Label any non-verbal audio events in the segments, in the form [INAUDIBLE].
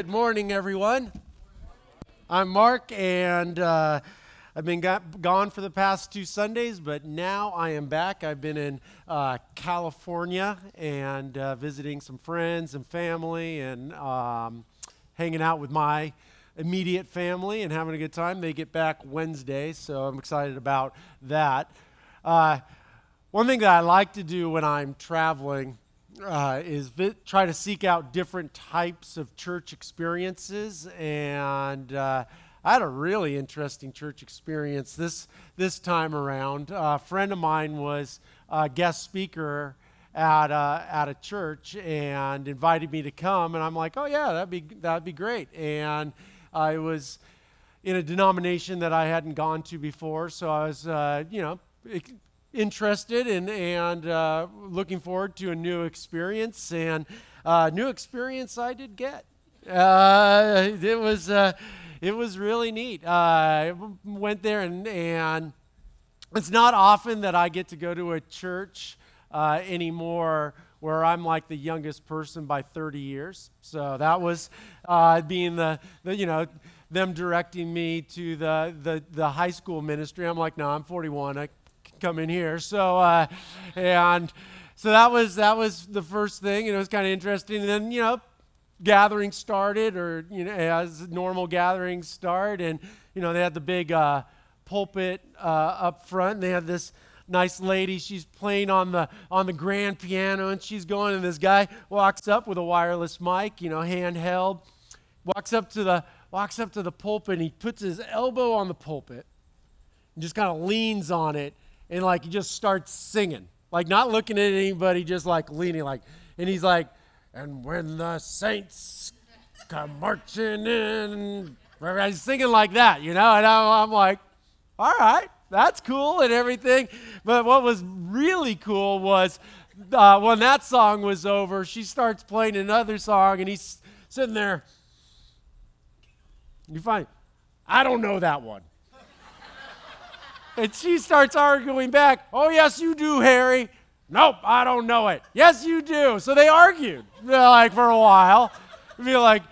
Good morning, everyone. I'm Mark, and uh, I've been got, gone for the past two Sundays, but now I am back. I've been in uh, California and uh, visiting some friends and family and um, hanging out with my immediate family and having a good time. They get back Wednesday, so I'm excited about that. Uh, one thing that I like to do when I'm traveling uh, is vi- try to seek out different types of church experiences. And uh, I had a really interesting church experience this, this time around. Uh, a friend of mine was a guest speaker at a, at a church and invited me to come. And I'm like, oh, yeah, that'd be, that'd be great. And I was in a denomination that I hadn't gone to before. So I was, uh, you know, interested in, and uh, looking forward to a new experience. And uh, new experience I did get. Uh, it was uh, it was really neat. Uh, I went there and and it's not often that I get to go to a church uh, anymore where I'm like the youngest person by 30 years. So that was being the, the you know them directing me to the, the, the high school ministry. I'm like, no, I'm 41. I come in here. So, uh, and so that was that was the first thing, and it was kind of interesting. And then you know, gatherings started, or you know, as normal gatherings start, and you know, they had the big uh, pulpit uh, up front. And they had this nice lady. She's playing on the on the grand piano, and she's going. And this guy walks up with a wireless mic, you know, handheld. Walks up to the walks up to the pulpit, and he puts his elbow on the pulpit, and just kind of leans on it, and like he just starts singing, like not looking at anybody, just like leaning, like, and he's like, and when the saints come marching in, he's singing like that, you know, and I'm like, all right, that's cool and everything. But what was really cool was uh, when that song was over, she starts playing another song, and he's sitting there. You find, I don't know that one. And she starts arguing back, Oh, yes, you do, Harry. Nope, I don't know it. Yes, you do. So they argued, like, for a while. I feel like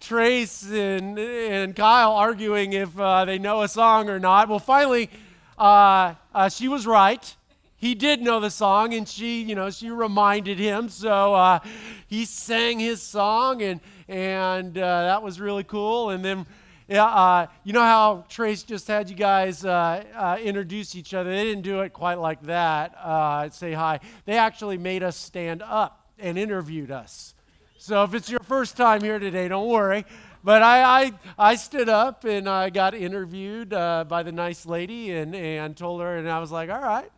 Trace and, and Kyle arguing if uh, they know a song or not. Well, finally, uh, uh, she was right. He did know the song, and she, you know, she reminded him. So uh, he sang his song, and and uh, that was really cool. And then uh, you know how Trace just had you guys uh, uh, introduce each other? They didn't do it quite like that, uh, say hi. They actually made us stand up and interviewed us. So if it's your first time here today, don't worry. But I, I, I stood up and I got interviewed uh, by the nice lady and, and told her, and I was like, all right,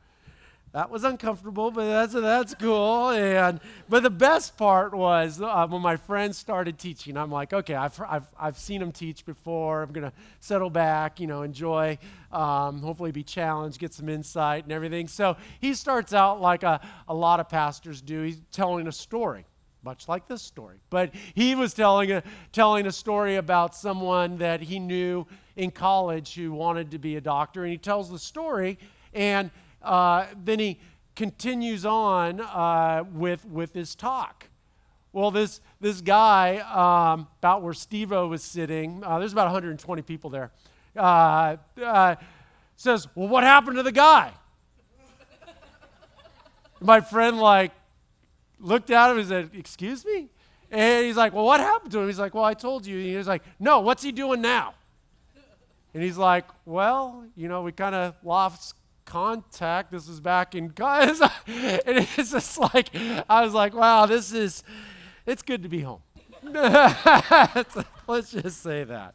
that was uncomfortable, but that's that's cool. And but the best part was uh, when my friends started teaching. I'm like, okay, I've I've I've seen them teach before. I'm gonna settle back, you know, enjoy, um, hopefully be challenged, get some insight and everything. So he starts out like a, a lot of pastors do. He's telling a story. Much like this story, but he was telling a, telling a story about someone that he knew in college who wanted to be a doctor, and he tells the story, and uh, then he continues on uh, with, with his talk. Well, this, this guy, um, about where Steve was sitting, uh, there's about 120 people there, uh, uh, says, Well, what happened to the guy? My friend, like, looked at him and said, Excuse me? And he's like, Well, what happened to him? He's like, Well, I told you. And he's like, No, what's he doing now? And he's like, Well, you know, we kind of lost contact. This was back in, [LAUGHS] and it's just like, I was like, wow, this is, it's good to be home. [LAUGHS] Let's just say that.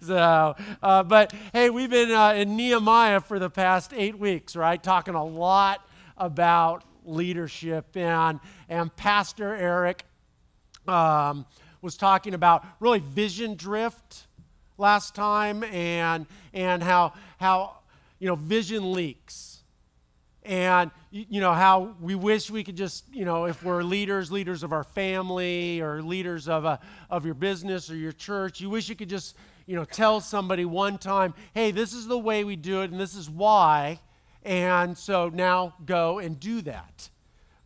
So, uh, but hey, we've been uh, in Nehemiah for the past eight weeks, right? Talking a lot about leadership, and and Pastor Eric um, was talking about really vision drift last time, and and how how you know, vision leaks. And, you know, how we wish we could just, you know, if we're leaders, leaders of our family or leaders of, a, of your business or your church, you wish you could just, you know, tell somebody one time, hey, this is the way we do it and this is why. And so now go and do that.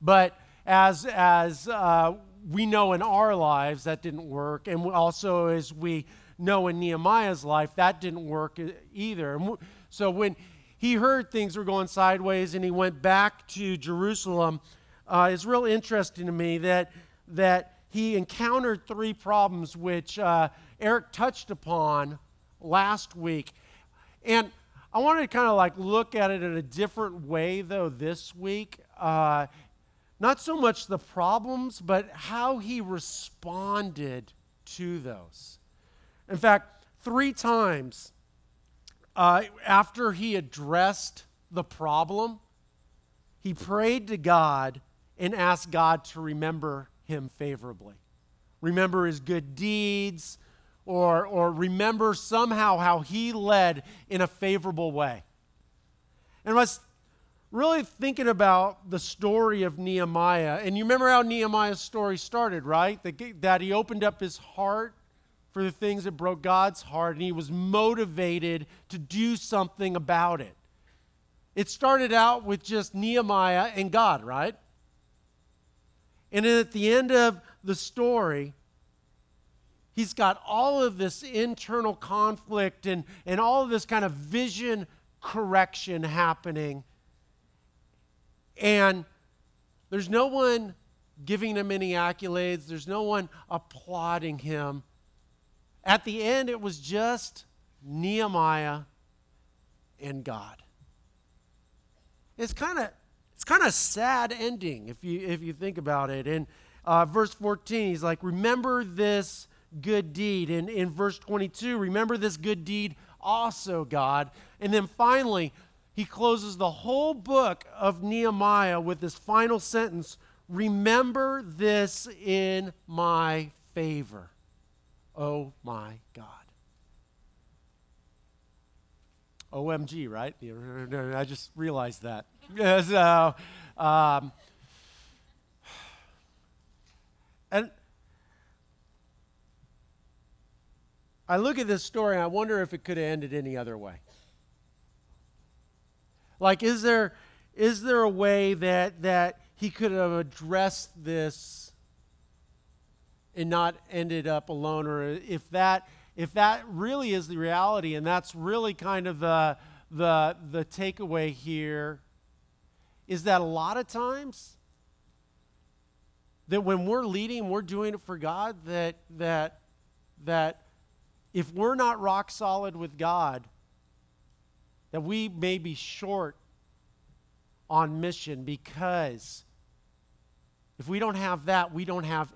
But as, as uh, we know in our lives that didn't work. And also, as we know in Nehemiah's life, that didn't work either. So when he heard things were going sideways and he went back to Jerusalem, uh, it's real interesting to me that, that he encountered three problems which uh, Eric touched upon last week. And I wanted to kind of like look at it in a different way, though, this week. Uh, not so much the problems, but how he responded to those. In fact, three times uh, after he addressed the problem, he prayed to God and asked God to remember him favorably. Remember his good deeds, or, or remember somehow how he led in a favorable way. And I was really thinking about the story of Nehemiah. And you remember how Nehemiah's story started, right? That, that he opened up his heart for the things that broke God's heart, and he was motivated to do something about it. It started out with just Nehemiah and God, right? And then at the end of the story, he's got all of this internal conflict and, and all of this kind of vision correction happening. And there's no one giving him any accolades, there's no one applauding him. At the end, it was just Nehemiah and God. It's kind of it's kind of sad ending if you if you think about it. And uh, verse 14, he's like, "Remember this good deed. And in verse 22, remember this good deed also, God. And then finally, he closes the whole book of Nehemiah with this final sentence Remember this in my favor. Oh my God. OMG, right? I just realized that. [LAUGHS] so, um, and I look at this story and I wonder if it could have ended any other way. Like, is there, is there a way that, that he could have addressed this and not ended up alone? Or if that, if that really is the reality and that's really kind of the, the, the takeaway here, is that a lot of times that when we're leading, we're doing it for God, that, that, that if we're not rock solid with God, that we may be short on mission because if we don't have that, we don't have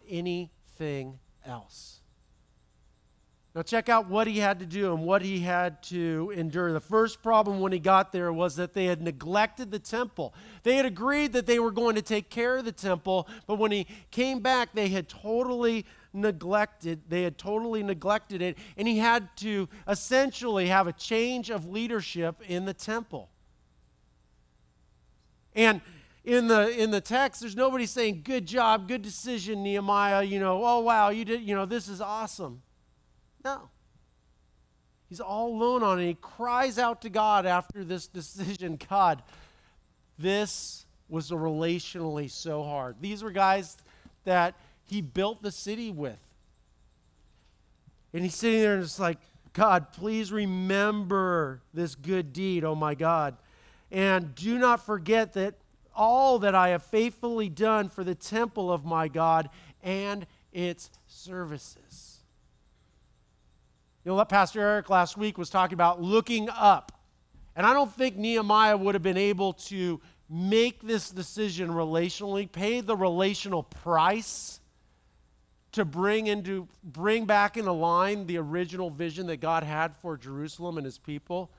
else. Now, check out what he had to do and what he had to endure. The first problem when he got there was that they had neglected the temple. They had agreed that they were going to take care of the temple, but when he came back, they had totally neglected, they had totally neglected it, and he had to essentially have a change of leadership in the temple. And in the in the text, there's nobody saying, Good job, good decision, Nehemiah, you know, oh wow, you did, you know, this is awesome. No. He's all alone on it. He cries out to God after this decision [LAUGHS] God, this was relationally so hard. These were guys that he built the city with. And he's sitting there and it's like, God, please remember this good deed, oh my God. And do not forget that all that I have faithfully done for the temple of my God and its services. You know, Pastor Eric last week was talking about looking up. And I don't think Nehemiah would have been able to make this decision relationally, pay the relational price to bring into bring back into line the original vision that God had for Jerusalem and his people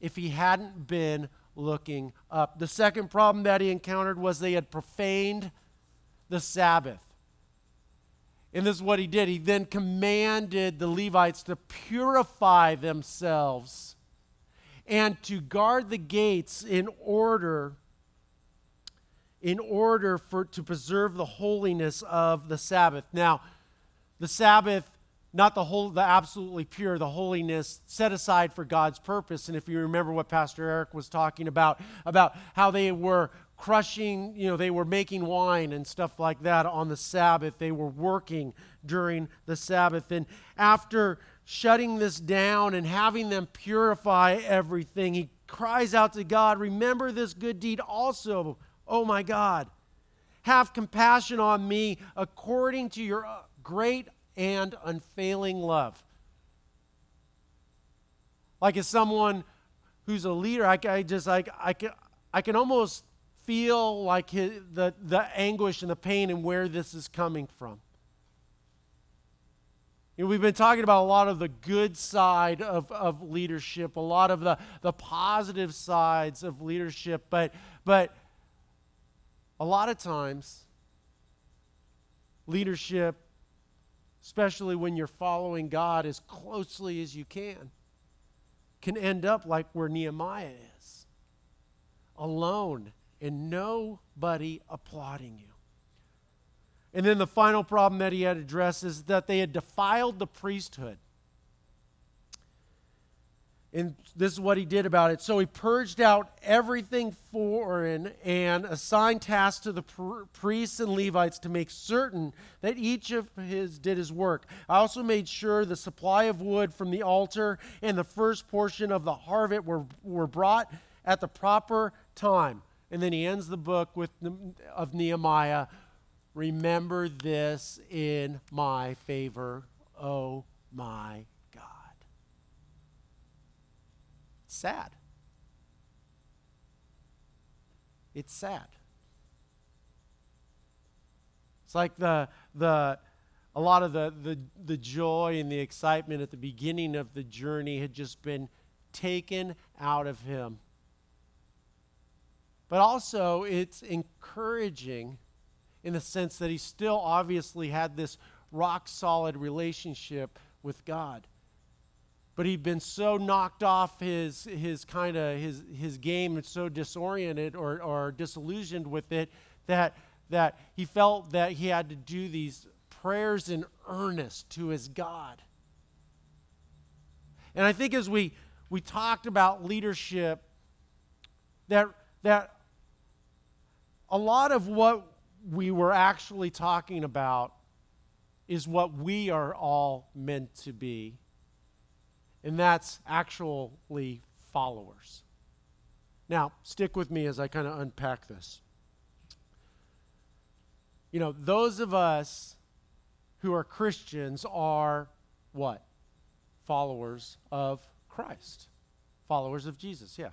if he hadn't been looking up. The second problem that he encountered was they had profaned the Sabbath. And this is what he did. He then commanded the Levites to purify themselves and to guard the gates in order in order for to preserve the holiness of the Sabbath. Now, the Sabbath, not the whole, the absolutely pure, the holiness set aside for God's purpose. And if you remember what Pastor Eric was talking about, about how they were crushing, you know, they were making wine and stuff like that on the Sabbath. They were working during the Sabbath. And after shutting this down and having them purify everything, he cries out to God, Remember this good deed also, oh my God. Have compassion on me according to your great and unfailing love. Like as someone who's a leader, I, I just like I can I can almost feel like his, the the anguish and the pain and where this is coming from. You know, we've been talking about a lot of the good side of, of leadership, a lot of the, the positive sides of leadership, but, but a lot of times, leadership, especially when you're following God as closely as you can, can end up like where Nehemiah is alone and nobody applauding you. And then the final problem that he had addressed is that they had defiled the priesthood. And this is what he did about it. So he purged out everything foreign and assigned tasks to the pr- priests and Levites to make certain that each of his did his work. I also made sure the supply of wood from the altar and the first portion of the harvest were, were brought at the proper time. And then he ends the book with of Nehemiah Remember this in my favor, oh my God. It's sad. It's sad. It's like the, the, a lot of the, the, the joy and the excitement at the beginning of the journey had just been taken out of him. But also, it's encouraging in the sense that he still obviously had this rock solid relationship with God. But he'd been so knocked off his, his kind of his, his game and so disoriented or, or disillusioned with it that, that he felt that he had to do these prayers in earnest to his God. And I think as we, we talked about leadership, that, that a lot of what we were actually talking about is what we are all meant to be, and that's actually followers. Now, stick with me as I kind of unpack this. You know, those of us who are Christians are what? Followers of Christ. Followers of Jesus, yeah.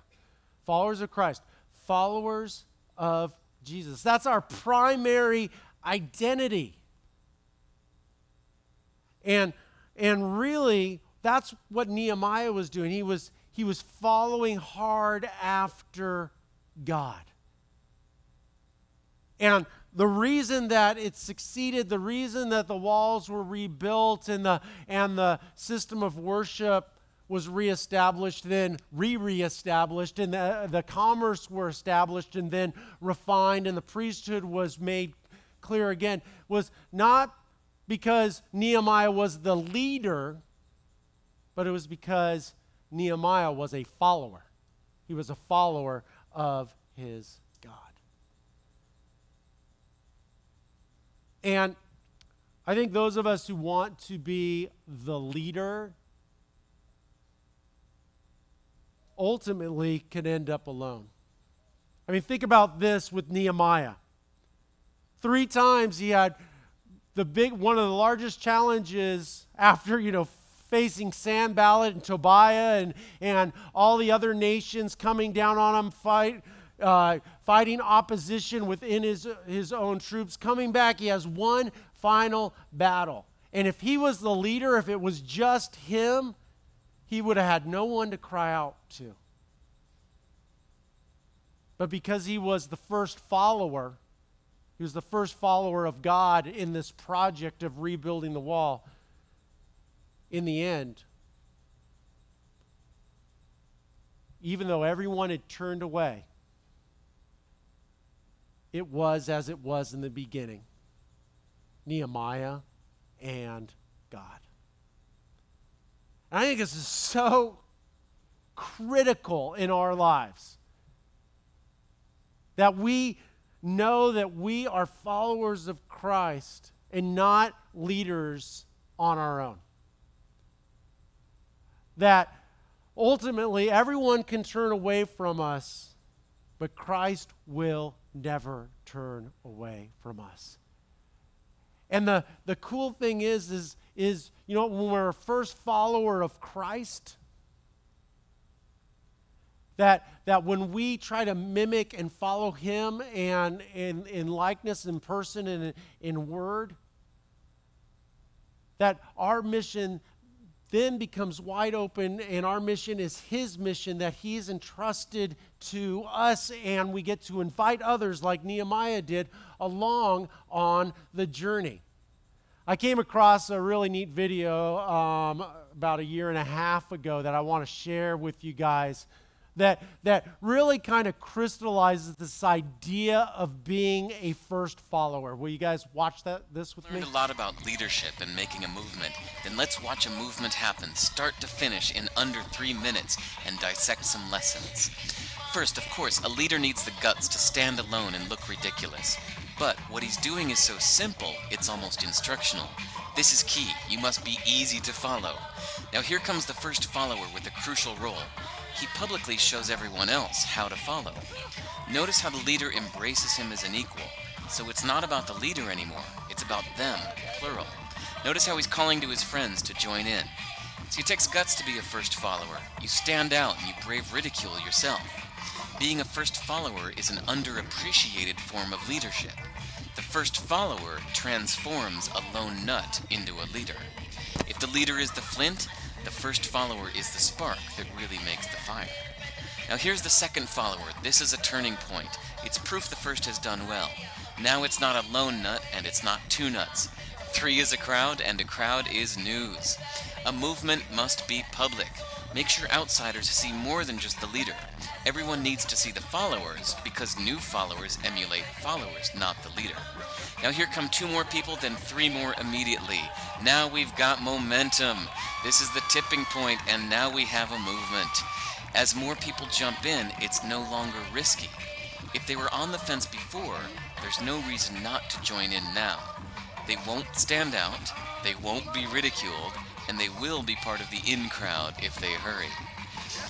Followers of Christ. Followers of Jesus. That's our primary identity. And, and really, that's what Nehemiah was doing. He was, he was following hard after God. And the reason that it succeeded, the reason that the walls were rebuilt and the, and the system of worship was reestablished, then re reestablished, and the, the commerce were established and then refined, and the priesthood was made clear again, was not because Nehemiah was the leader, but it was because Nehemiah was a follower. He was a follower of his God. And I think those of us who want to be the leader ultimately can end up alone. I mean, think about this with Nehemiah. Three times he had the big one of the largest challenges after, you know, facing Sanballat and Tobiah and, and all the other nations coming down on him, fight, uh, fighting opposition within his, his own troops. Coming back, he has one final battle. And if he was the leader, if it was just him, he would have had no one to cry out to. But because he was the first follower, he was the first follower of God in this project of rebuilding the wall, in the end, even though everyone had turned away, it was as it was in the beginning Nehemiah and God. And I think this is so critical in our lives that we know that we are followers of Christ and not leaders on our own. That ultimately everyone can turn away from us, but Christ will never turn away from us. And the, the cool thing is, is, is, you know, when we're a first follower of Christ, that, that when we try to mimic and follow him and in, in likeness in person and in, in word, that our mission then becomes wide open, and our mission is His mission that He's entrusted to us, and we get to invite others, like Nehemiah did, along on the journey. I came across a really neat video um, about a year and a half ago that I want to share with you guys that, that really kind of crystallizes this idea of being a first follower. Will you guys watch that this with Learned me? a lot about leadership and making a movement. Then let's watch a movement happen, start to finish, in under three minutes, and dissect some lessons. First, of course, a leader needs the guts to stand alone and look ridiculous. But what he's doing is so simple, it's almost instructional. This is key. You must be easy to follow. Now, here comes the first follower with a crucial role he publicly shows everyone else how to follow. Notice how the leader embraces him as an equal. So it's not about the leader anymore, it's about them, plural. Notice how he's calling to his friends to join in. See, it takes guts to be a first follower. You stand out and you brave ridicule yourself. Being a first follower is an underappreciated form of leadership. The first follower transforms a lone nut into a leader. If the leader is the flint, the first follower is the spark that really makes the fire. Now here's the second follower. This is a turning point. It's proof the first has done well. Now it's not a lone nut and it's not two nuts. Three is a crowd and a crowd is news. A movement must be public. Make sure outsiders see more than just the leader. Everyone needs to see the followers because new followers emulate followers, not the leader. Now here come two more people, then three more immediately. Now we've got momentum. This is the tipping point, and now we have a movement. As more people jump in, it's no longer risky. If they were on the fence before, there's no reason not to join in now. They won't stand out, they won't be ridiculed, and they will be part of the in crowd if they hurry.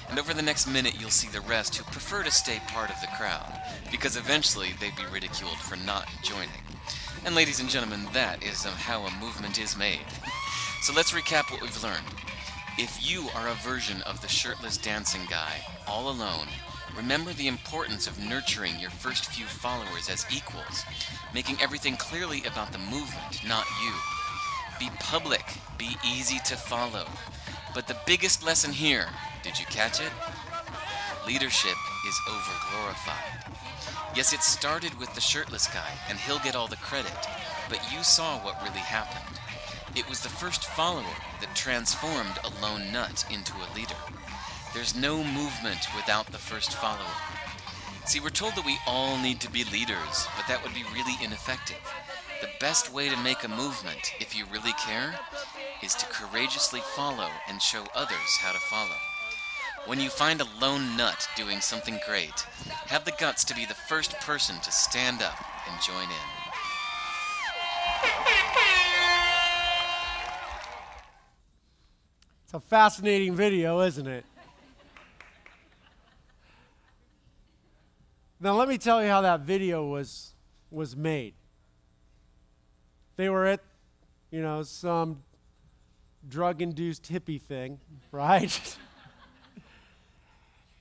And over the next minute, you'll see the rest who prefer to stay part of the crowd, because eventually they'd be ridiculed for not joining. And ladies and gentlemen, that is um, how a movement is made. So let's recap what we've learned. If you are a version of the shirtless dancing guy, all alone, remember the importance of nurturing your first few followers as equals, making everything clearly about the movement, not you. Be public, be easy to follow. But the biggest lesson here, did you catch it? Leadership is overglorified. Yes, it started with the shirtless guy, and he'll get all the credit, but you saw what really happened. It was the first follower that transformed a lone nut into a leader. There's no movement without the first follower. See, we're told that we all need to be leaders, but that would be really ineffective. The best way to make a movement, if you really care, is to courageously follow and show others how to follow. When you find a lone nut doing something great, have the guts to be the first person to stand up and join in. It's a fascinating video, isn't it? Now let me tell you how that video was was made. They were at, you know, some drug-induced hippie thing, [LAUGHS] right?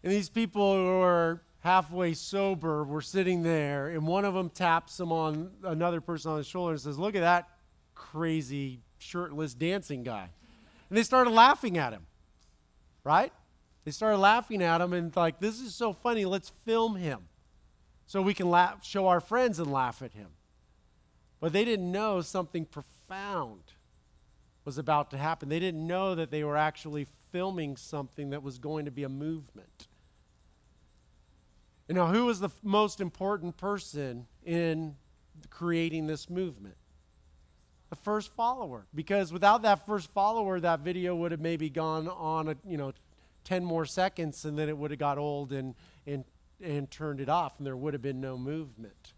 And these people who are halfway sober were sitting there, and one of them taps him on another person on the shoulder and says, "Look at that crazy shirtless dancing guy." And they started laughing at him, right? They started laughing at him and like, this is so funny. Let's film him so we can laugh, show our friends and laugh at him. But they didn't know something profound was about to happen. They didn't know that they were actually filming something that was going to be a movement. You know, who was the most important person in creating this movement? the first follower because without that first follower that video would have maybe gone on a, you know 10 more seconds and then it would have got old and and and turned it off, and there would have been no movement.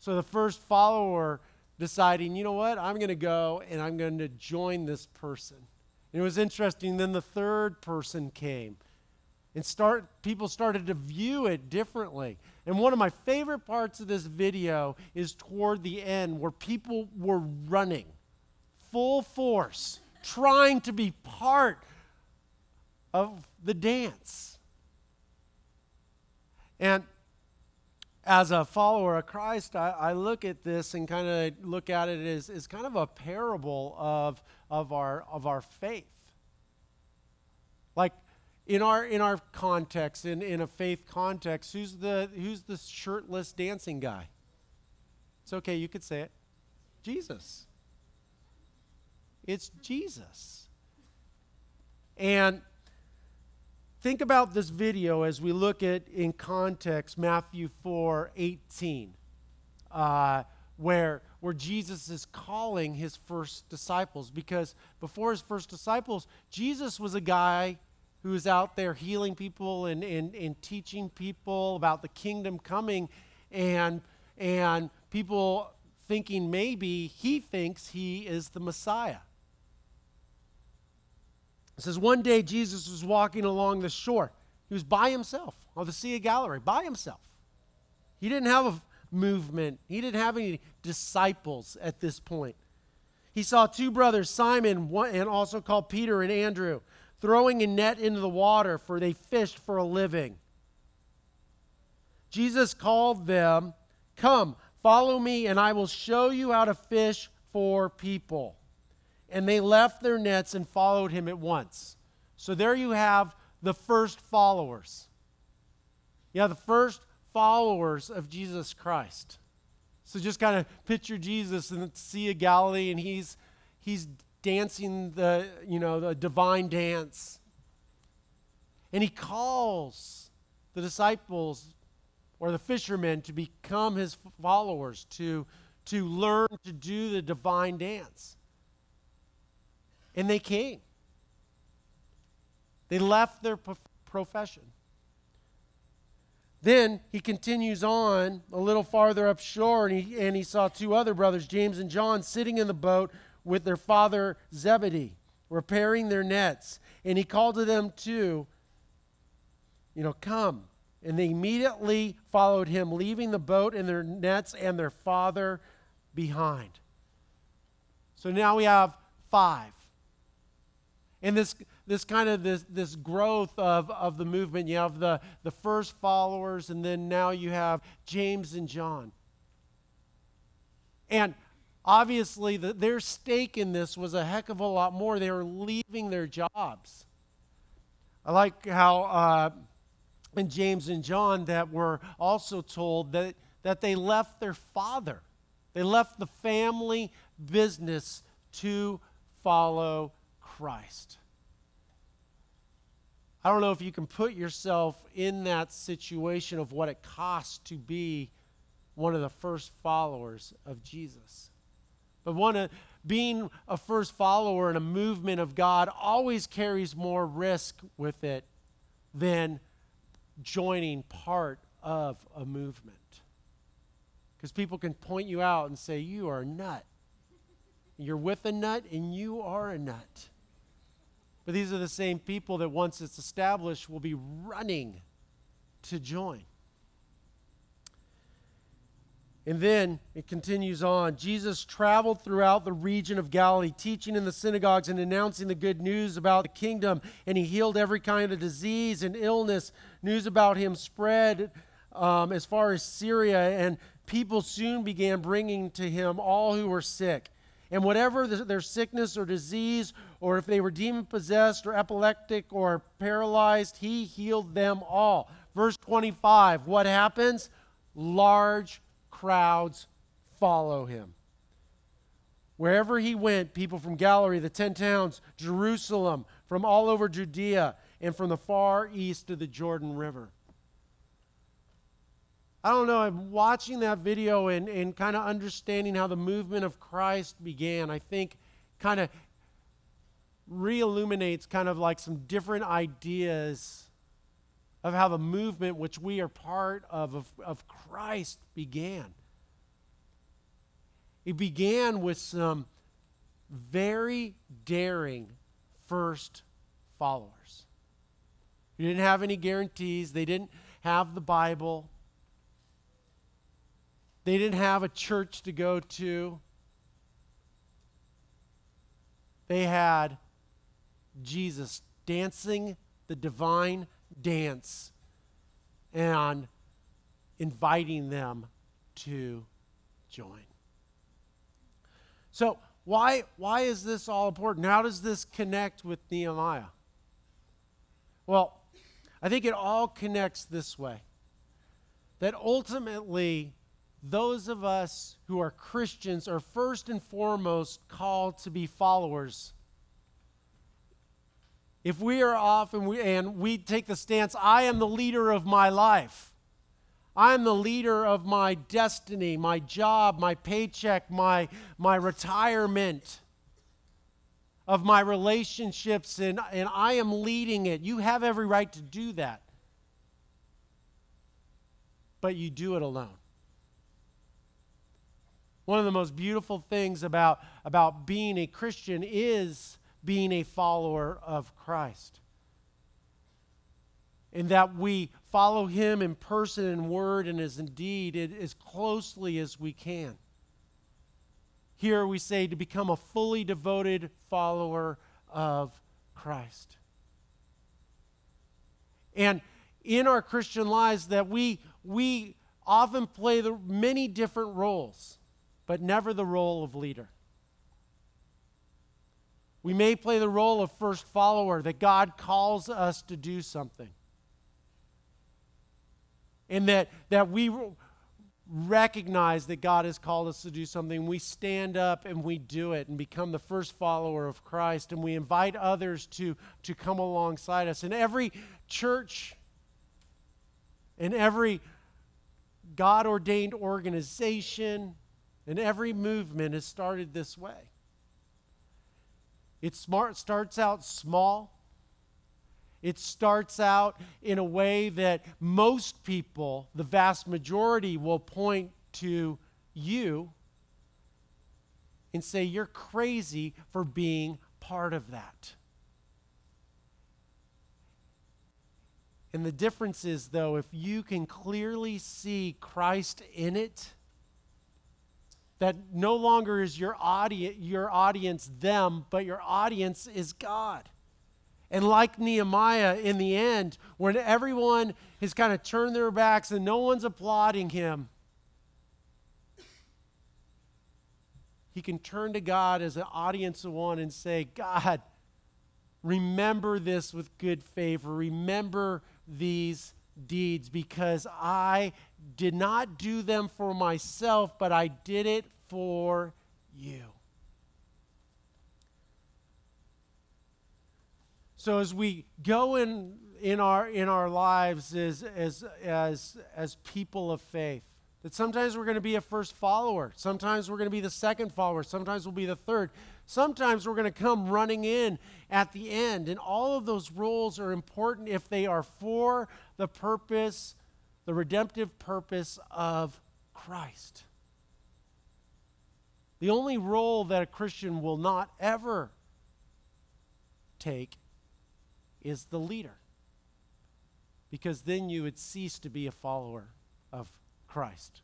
So the first follower deciding, you know what, I'm going to go and I'm going to join this person. And it was interesting. Then the third person came, and start people started to view it differently. And one of my favorite parts of this video is toward the end, where people were running full force, trying to be part of the dance. And as a follower of Christ, I, I look at this and kind of look at it as, as kind of a parable of, of, our, of our faith. Like in our, in our context, in, in a faith context, who's the, who's the shirtless dancing guy? It's okay, you could say it. Jesus. It's Jesus. And think about this video as we look at in context Matthew 4 18, uh, where, where Jesus is calling his first disciples. Because before his first disciples, Jesus was a guy who was out there healing people and, and, and teaching people about the kingdom coming, and, and people thinking maybe he thinks he is the Messiah. It says, One day Jesus was walking along the shore. He was by himself on the Sea of Galilee, by himself. He didn't have a movement, he didn't have any disciples at this point. He saw two brothers, Simon and also called Peter and Andrew, throwing a net into the water, for they fished for a living. Jesus called them, Come, follow me, and I will show you how to fish for people and they left their nets and followed him at once. So there you have the first followers. Yeah, the first followers of Jesus Christ. So just kind of picture Jesus in the Sea of Galilee, and he's he's dancing the you know the divine dance, and he calls the disciples or the fishermen to become his followers to to learn to do the divine dance. And they came. They left their profession. Then he continues on a little farther upshore, and he, and he saw two other brothers, James and John, sitting in the boat with their father Zebedee, repairing their nets. And he called to them too, you know, come. And they immediately followed him, leaving the boat and their nets and their father behind. So now we have five and this this kind of this this growth of, of the movement you have the the first followers and then now you have james and john and obviously the, their stake in this was a heck of a lot more they were leaving their jobs i like how uh, in james and john that were also told that that they left their father they left the family business to follow Christ. I don't know if you can put yourself in that situation of what it costs to be one of the first followers of Jesus. But one of, being a first follower in a movement of God always carries more risk with it than joining part of a movement. Because people can point you out and say, You are a nut. You're with a nut, and you are a nut. But these are the same people that once it's established will be running to join. And then it continues on. Jesus traveled throughout the region of Galilee, teaching in the synagogues and announcing the good news about the kingdom. And he healed every kind of disease and illness. News about him spread um, as far as Syria, and people soon began bringing to him all who were sick. And whatever their sickness or disease, or if they were demon possessed or epileptic or paralyzed, he healed them all. Verse 25, what happens? Large crowds follow him. Wherever he went, people from Galilee, the ten towns, Jerusalem, from all over Judea, and from the far east of the Jordan River. I don't know, I'm watching that video and, and kind of understanding how the movement of Christ began. I think kind of re illuminates kind of like some different ideas of how the movement which we are part of, of, of Christ began. It began with some very daring first followers. You didn't have any guarantees, they didn't have the Bible, they didn't have a church to go to. They had Jesus dancing the divine dance and inviting them to join. So, why, why is this all important? How does this connect with Nehemiah? Well, I think it all connects this way that ultimately, those of us who are Christians are first and foremost called to be followers if we are off and we, and we take the stance, I am the leader of my life, I'm the leader of my destiny, my job, my paycheck, my, my retirement, of my relationships, and, and I am leading it. You have every right to do that. But you do it alone. One of the most beautiful things about, about being a Christian is being a follower of Christ. And that we follow him in person and word and as indeed as closely as we can. Here we say to become a fully devoted follower of Christ. And in our Christian lives that we we often play the many different roles, but never the role of leader. We may play the role of first follower, that God calls us to do something. And that, that we recognize that God has called us to do something. We stand up and we do it and become the first follower of Christ. And we invite others to, to come alongside us. And every church and every God ordained organization and every movement has started this way. It smart, starts out small. It starts out in a way that most people, the vast majority, will point to you and say, You're crazy for being part of that. And the difference is, though, if you can clearly see Christ in it, that no longer is your audience, your audience them, but your audience is God. And like Nehemiah in the end, when everyone has kind of turned their backs and no one's applauding him, he can turn to God as an audience of one and say, God, remember this with good favor. Remember these deeds because I did not do them for myself, but I did it for you. So as we go in in our in our lives as as as as people of faith, that sometimes we're going to be a first follower, sometimes we're going to be the second follower, sometimes we'll be the third. Sometimes we're going to come running in at the end, and all of those roles are important if they are for the purpose, the redemptive purpose of Christ. The only role that a Christian will not ever take is the leader. Because then you would cease to be a follower of Christ.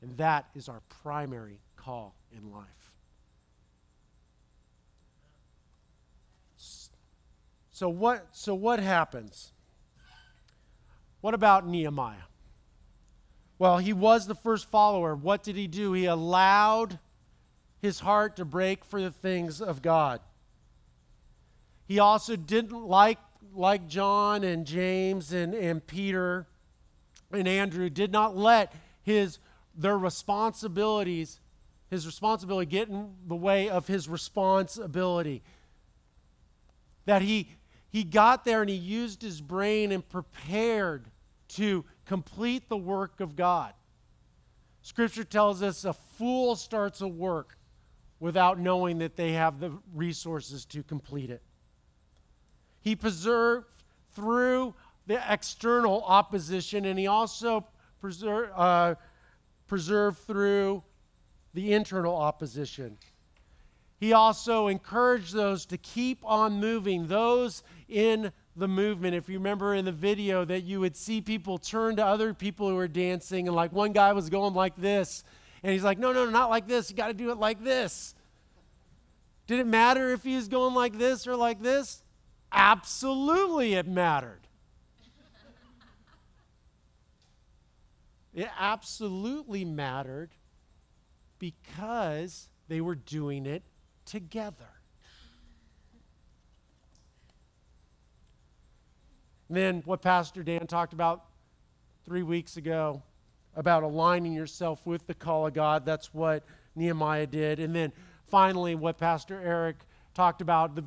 And that is our primary call in life. So what so what happens? What about Nehemiah? Well, he was the first follower. What did he do? He allowed his heart to break for the things of God. He also didn't like like John and James and, and Peter and Andrew did not let his their responsibilities his responsibility get in the way of his responsibility that he he got there and he used his brain and prepared to complete the work of God. Scripture tells us a fool starts a work without knowing that they have the resources to complete it. He preserved through the external opposition, and he also preserve, uh, preserved through the internal opposition. He also encouraged those to keep on moving, those in the movement. If you remember in the video, that you would see people turn to other people who were dancing, and like one guy was going like this, and he's like, No, no, no, not like this. You got to do it like this. Did it matter if he was going like this or like this? Absolutely, it mattered. it absolutely mattered because they were doing it together. And then what Pastor Dan talked about three weeks ago about aligning yourself with the call of God. That's what Nehemiah did. And then finally, what Pastor Eric talked about the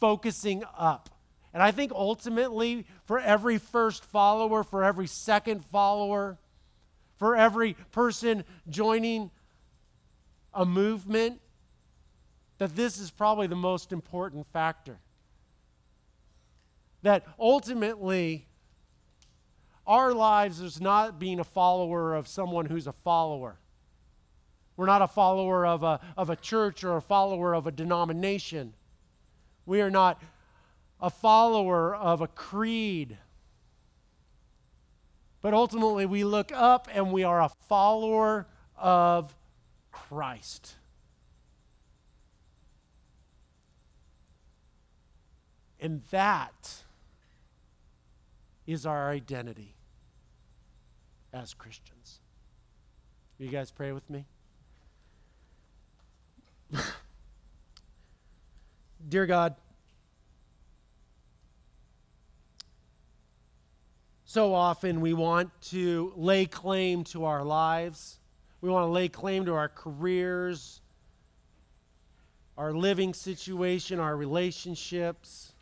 focusing up. And I think ultimately, for every first follower, for every second follower, for every person joining a movement, that this is probably the most important factor. That ultimately, our lives is not being a follower of someone who's a follower. We're not a follower of a, of a church or a follower of a denomination. We are not a follower of a creed. But ultimately, we look up and we are a follower of Christ. And that is our identity as Christians. You guys pray with me? [LAUGHS] Dear God, so often we want to lay claim to our lives. We want to lay claim to our careers, our living situation, our relationships.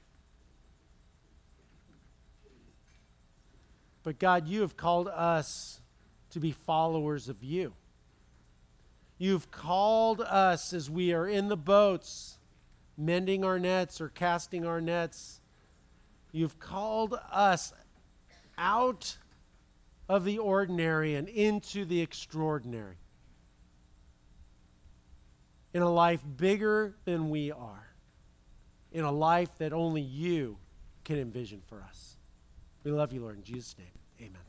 But God, you have called us to be followers of you. You've called us as we are in the boats, mending our nets or casting our nets. You've called us out of the ordinary and into the extraordinary. In a life bigger than we are. In a life that only you can envision for us. We love you, Lord. In Jesus' name, amen.